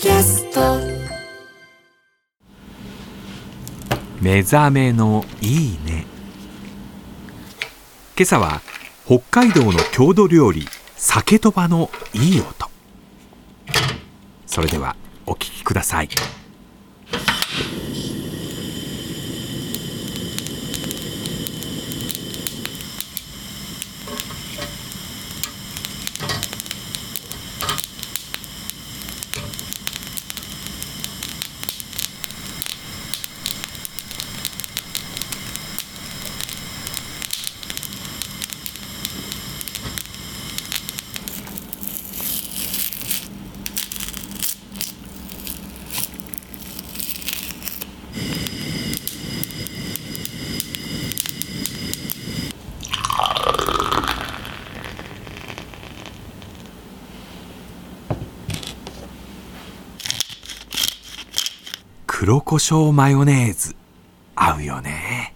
キャスト。目覚めのいいね。今朝は北海道の郷土料理酒とばのいい音。それではお聞きください。黒胡椒マヨネーズ。合うよね。